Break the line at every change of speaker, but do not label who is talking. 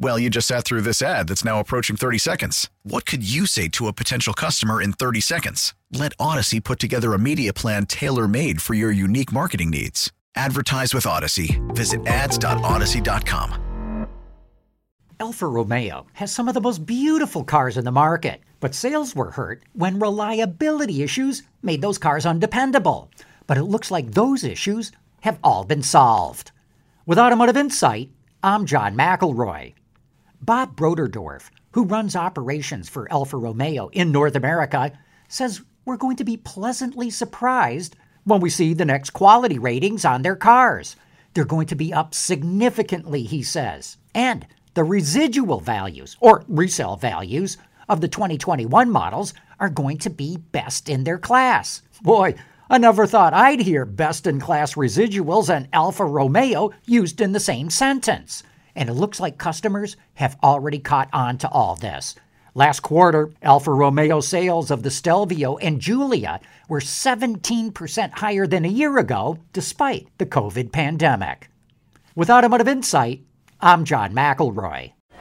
Well, you just sat through this ad that's now approaching 30 seconds. What could you say to a potential customer in 30 seconds? Let Odyssey put together a media plan tailor made for your unique marketing needs. Advertise with Odyssey. Visit ads.odyssey.com.
Alfa Romeo has some of the most beautiful cars in the market, but sales were hurt when reliability issues made those cars undependable. But it looks like those issues have all been solved. With Automotive Insight, I'm John McElroy. Bob Broderdorf, who runs operations for Alfa Romeo in North America, says we're going to be pleasantly surprised when we see the next quality ratings on their cars. They're going to be up significantly, he says. And the residual values, or resale values, of the 2021 models are going to be best in their class. Boy, I never thought I'd hear best in class residuals and Alfa Romeo used in the same sentence and it looks like customers have already caught on to all this. Last quarter, Alfa Romeo sales of the Stelvio and Giulia were 17% higher than a year ago, despite the COVID pandemic. With Automotive Insight, I'm John McElroy.